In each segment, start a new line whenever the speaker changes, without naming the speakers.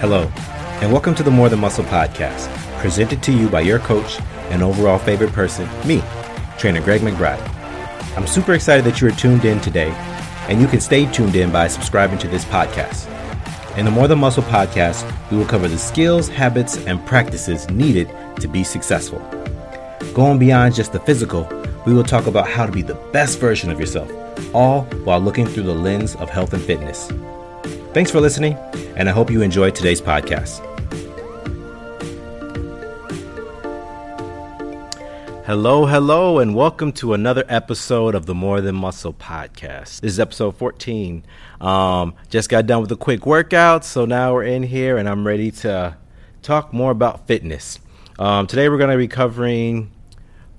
Hello, and welcome to the More Than Muscle podcast, presented to you by your coach and overall favorite person, me, trainer Greg McBride. I'm super excited that you are tuned in today, and you can stay tuned in by subscribing to this podcast. In the More Than Muscle podcast, we will cover the skills, habits, and practices needed to be successful. Going beyond just the physical, we will talk about how to be the best version of yourself, all while looking through the lens of health and fitness. Thanks for listening, and I hope you enjoyed today's podcast. Hello, hello, and welcome to another episode of the More Than Muscle podcast. This is episode 14. Um, just got done with a quick workout, so now we're in here and I'm ready to talk more about fitness. Um, today we're going to be covering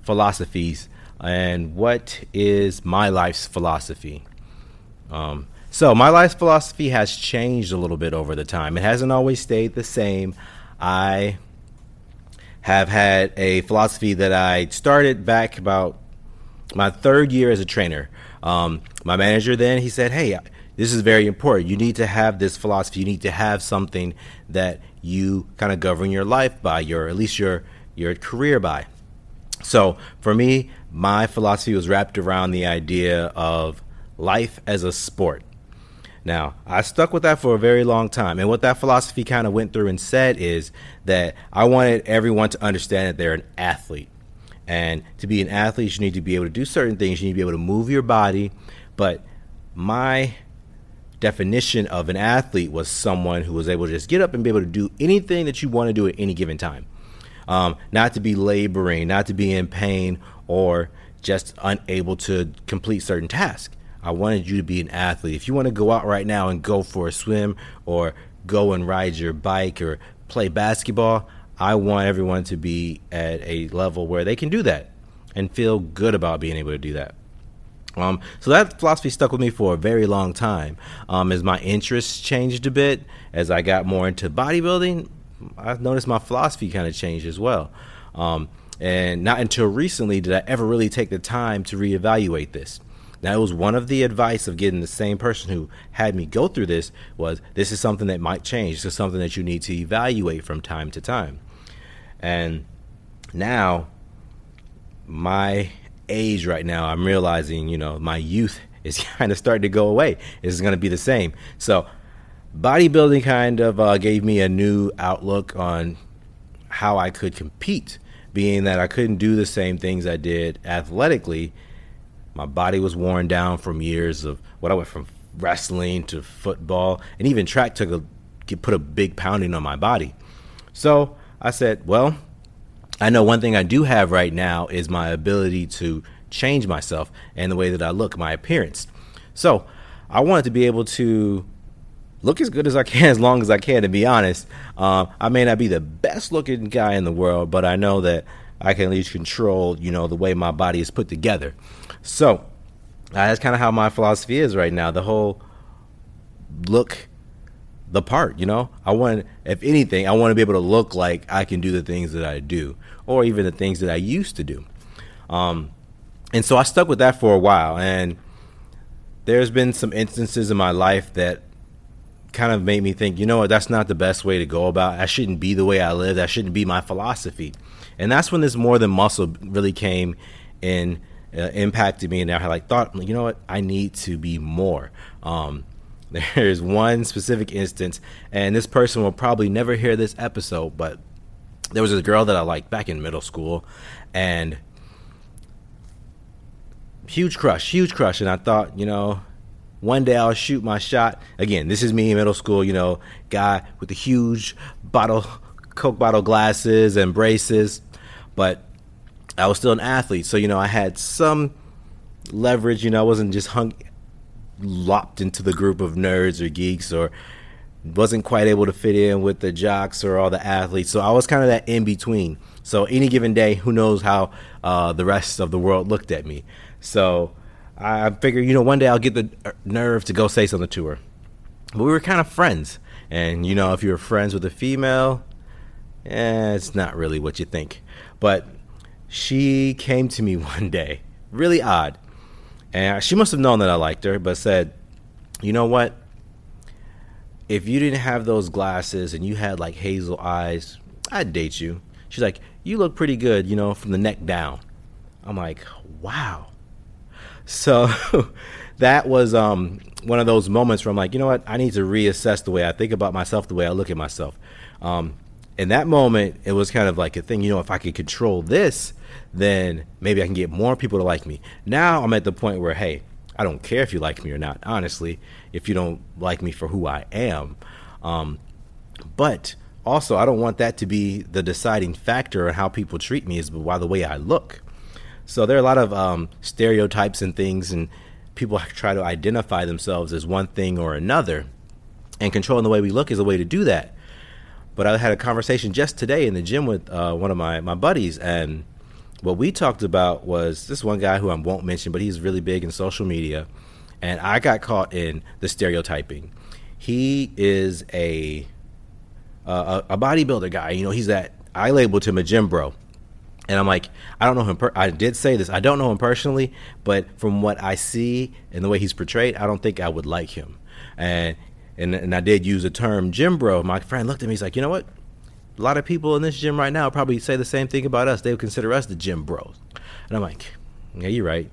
philosophies and what is my life's philosophy. Um, so, my life philosophy has changed a little bit over the time. It hasn't always stayed the same. I have had a philosophy that I started back about my third year as a trainer. Um, my manager then he said, "Hey, this is very important. You need to have this philosophy. You need to have something that you kind of govern your life by, your at least your your career by." So for me, my philosophy was wrapped around the idea of life as a sport. Now, I stuck with that for a very long time. And what that philosophy kind of went through and said is that I wanted everyone to understand that they're an athlete. And to be an athlete, you need to be able to do certain things. You need to be able to move your body. But my definition of an athlete was someone who was able to just get up and be able to do anything that you want to do at any given time. Um, not to be laboring, not to be in pain, or just unable to complete certain tasks. I wanted you to be an athlete. If you want to go out right now and go for a swim or go and ride your bike or play basketball, I want everyone to be at a level where they can do that and feel good about being able to do that. Um, so that philosophy stuck with me for a very long time. Um, as my interests changed a bit, as I got more into bodybuilding, I noticed my philosophy kind of changed as well. Um, and not until recently did I ever really take the time to reevaluate this. It was one of the advice of getting the same person who had me go through this was this is something that might change. This is something that you need to evaluate from time to time. And now, my age right now, I'm realizing, you know, my youth is kind of starting to go away. It's going to be the same. So, bodybuilding kind of uh, gave me a new outlook on how I could compete, being that I couldn't do the same things I did athletically my body was worn down from years of what I went from wrestling to football, and even track took a put a big pounding on my body. So I said, well, I know one thing I do have right now is my ability to change myself and the way that I look, my appearance. So I wanted to be able to look as good as I can, as long as I can. To be honest, uh, I may not be the best looking guy in the world, but I know that I can at least control, you know, the way my body is put together. So uh, that's kind of how my philosophy is right now. The whole look the part, you know? I want, if anything, I want to be able to look like I can do the things that I do, or even the things that I used to do. Um, and so I stuck with that for a while. And there's been some instances in my life that kind of made me think, you know what, that's not the best way to go about. I shouldn't be the way I live. That shouldn't be my philosophy. And that's when this more than muscle really came in uh, impacted me, and I had like thought, you know what, I need to be more. Um, there's one specific instance, and this person will probably never hear this episode, but there was a girl that I liked back in middle school, and huge crush, huge crush, and I thought, you know, one day I'll shoot my shot. Again, this is me in middle school, you know, guy with the huge bottle, Coke bottle glasses and braces, but I was still an athlete, so you know I had some leverage. You know, I wasn't just hung locked into the group of nerds or geeks, or wasn't quite able to fit in with the jocks or all the athletes. So I was kind of that in between. So any given day, who knows how uh, the rest of the world looked at me. So I figured, you know, one day I'll get the uh, nerve to go say something to her. But we were kind of friends, and you know, if you're friends with a female, eh, it's not really what you think. But she came to me one day, really odd. And she must have known that I liked her, but said, you know what? if you didn't have those glasses and you had like hazel eyes, I'd date you. She's like, you look pretty good, you know, from the neck down. I'm like, wow. So that was um, one of those moments where I'm like, you know what? I need to reassess the way I think about myself, the way I look at myself. Um, in that moment, it was kind of like a thing, you know, if I could control this, then maybe I can get more people to like me. Now I'm at the point where, hey, I don't care if you like me or not, honestly, if you don't like me for who I am. Um, but also, I don't want that to be the deciding factor on how people treat me is by the way I look. So there are a lot of um, stereotypes and things, and people try to identify themselves as one thing or another. And controlling the way we look is a way to do that. But I had a conversation just today in the gym with uh, one of my, my buddies, and what we talked about was this one guy who I won't mention, but he's really big in social media. And I got caught in the stereotyping. He is a a, bodybuilder guy. You know, he's that I labeled him a gym bro. And I'm like, I don't know him. Per- I did say this. I don't know him personally, but from what I see and the way he's portrayed, I don't think I would like him. And and and I did use the term gym bro. My friend looked at me. He's like, you know what? A lot of people in this gym right now probably say the same thing about us. They would consider us the gym bros. And I'm like, yeah, you're right.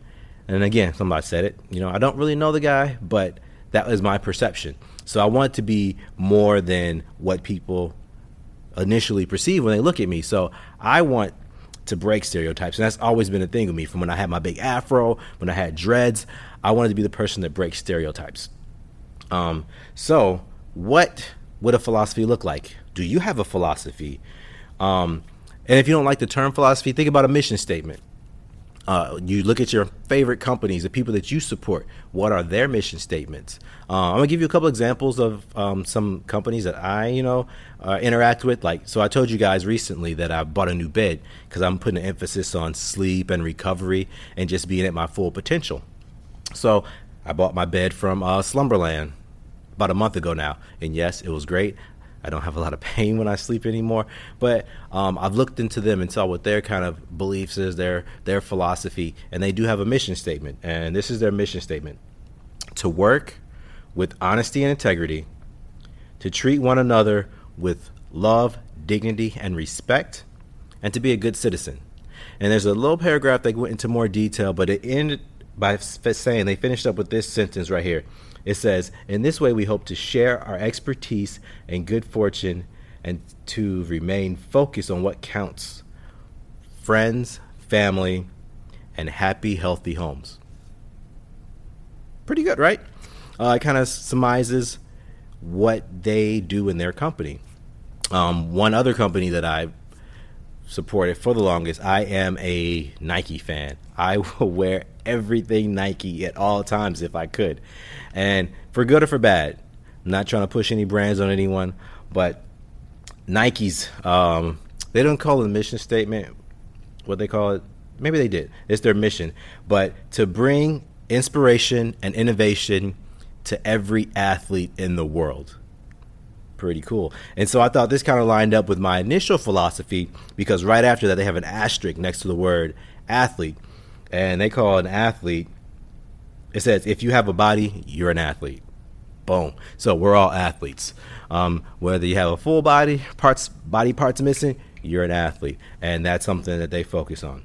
And again, somebody said it. You know, I don't really know the guy, but that was my perception. So I want to be more than what people initially perceive when they look at me. So I want to break stereotypes. And that's always been a thing with me from when I had my big afro, when I had dreads. I wanted to be the person that breaks stereotypes. Um, so, what would a philosophy look like? Do you have a philosophy? Um, and if you don't like the term philosophy, think about a mission statement. Uh, you look at your favorite companies, the people that you support. What are their mission statements? Uh, I'm gonna give you a couple examples of um, some companies that I, you know, uh, interact with. Like, so I told you guys recently that I bought a new bed because I'm putting an emphasis on sleep and recovery and just being at my full potential. So I bought my bed from uh, Slumberland about a month ago now, and yes, it was great. I don't have a lot of pain when I sleep anymore. But um, I've looked into them and saw what their kind of beliefs is, their their philosophy, and they do have a mission statement. And this is their mission statement: to work with honesty and integrity, to treat one another with love, dignity, and respect, and to be a good citizen. And there's a little paragraph that went into more detail, but it ended by saying they finished up with this sentence right here. It says, In this way, we hope to share our expertise and good fortune and to remain focused on what counts friends, family, and happy, healthy homes. Pretty good, right? Uh, it kind of surmises what they do in their company. Um, one other company that I supported for the longest, I am a Nike fan. I will wear everything Nike at all times if I could. And for good or for bad, I'm not trying to push any brands on anyone, but Nike's, um, they don't call it a mission statement. What they call it, maybe they did. It's their mission. But to bring inspiration and innovation to every athlete in the world. Pretty cool. And so I thought this kind of lined up with my initial philosophy because right after that, they have an asterisk next to the word athlete and they call an athlete. It says if you have a body, you're an athlete. Boom. So we're all athletes. Um, whether you have a full body, parts body parts missing, you're an athlete, and that's something that they focus on.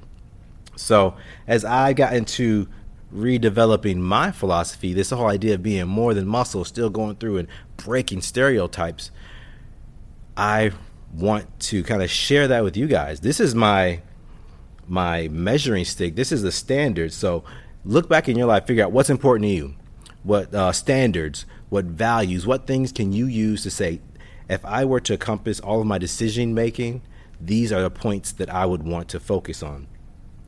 So as I got into redeveloping my philosophy, this whole idea of being more than muscle, still going through and breaking stereotypes, I want to kind of share that with you guys. This is my my measuring stick. This is the standard. So look back in your life, figure out what's important to you, what uh, standards, what values, what things can you use to say, if I were to encompass all of my decision making, these are the points that I would want to focus on.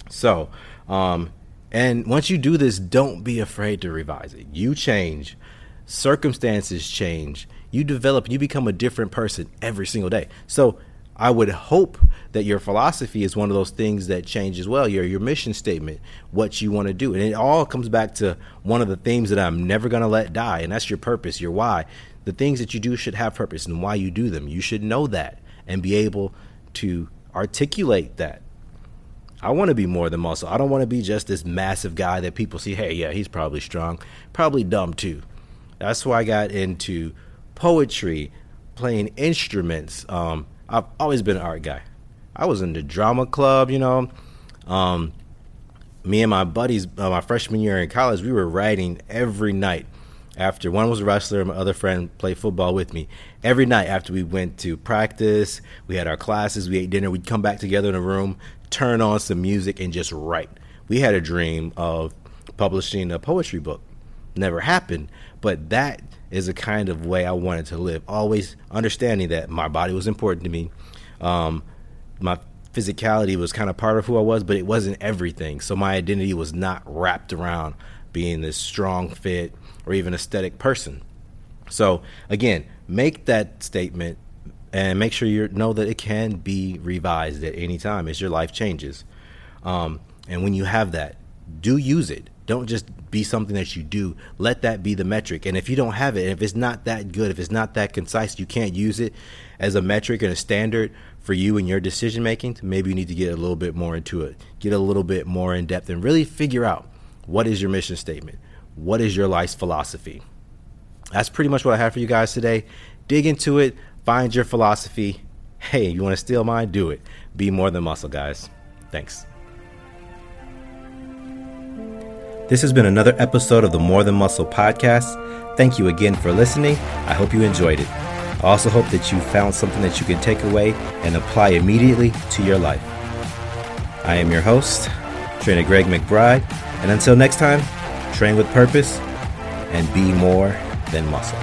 So, um, and once you do this, don't be afraid to revise it. You change, circumstances change, you develop, you become a different person every single day. So, I would hope that your philosophy is one of those things that change as well. Your your mission statement, what you want to do, and it all comes back to one of the themes that I'm never going to let die, and that's your purpose, your why. The things that you do should have purpose, and why you do them. You should know that and be able to articulate that. I want to be more than muscle. I don't want to be just this massive guy that people see. Hey, yeah, he's probably strong, probably dumb too. That's why I got into poetry, playing instruments. Um, I've always been an art guy. I was in the drama club, you know. Um, me and my buddies, uh, my freshman year in college, we were writing every night. After one was a wrestler, my other friend played football with me. Every night after we went to practice, we had our classes, we ate dinner, we'd come back together in a room, turn on some music, and just write. We had a dream of publishing a poetry book. Never happened, but that is the kind of way I wanted to live. Always understanding that my body was important to me. Um, my physicality was kind of part of who I was, but it wasn't everything. So my identity was not wrapped around being this strong, fit, or even aesthetic person. So again, make that statement and make sure you know that it can be revised at any time as your life changes. Um, and when you have that, do use it. Don't just be something that you do. Let that be the metric. And if you don't have it, if it's not that good, if it's not that concise, you can't use it as a metric and a standard for you and your decision making, maybe you need to get a little bit more into it. Get a little bit more in depth and really figure out what is your mission statement? What is your life's philosophy? That's pretty much what I have for you guys today. Dig into it, find your philosophy. Hey, you want to steal mine? Do it. Be more than muscle, guys. Thanks. This has been another episode of the More Than Muscle podcast. Thank you again for listening. I hope you enjoyed it. I also hope that you found something that you can take away and apply immediately to your life. I am your host, Trainer Greg McBride, and until next time, train with purpose and be more than muscle.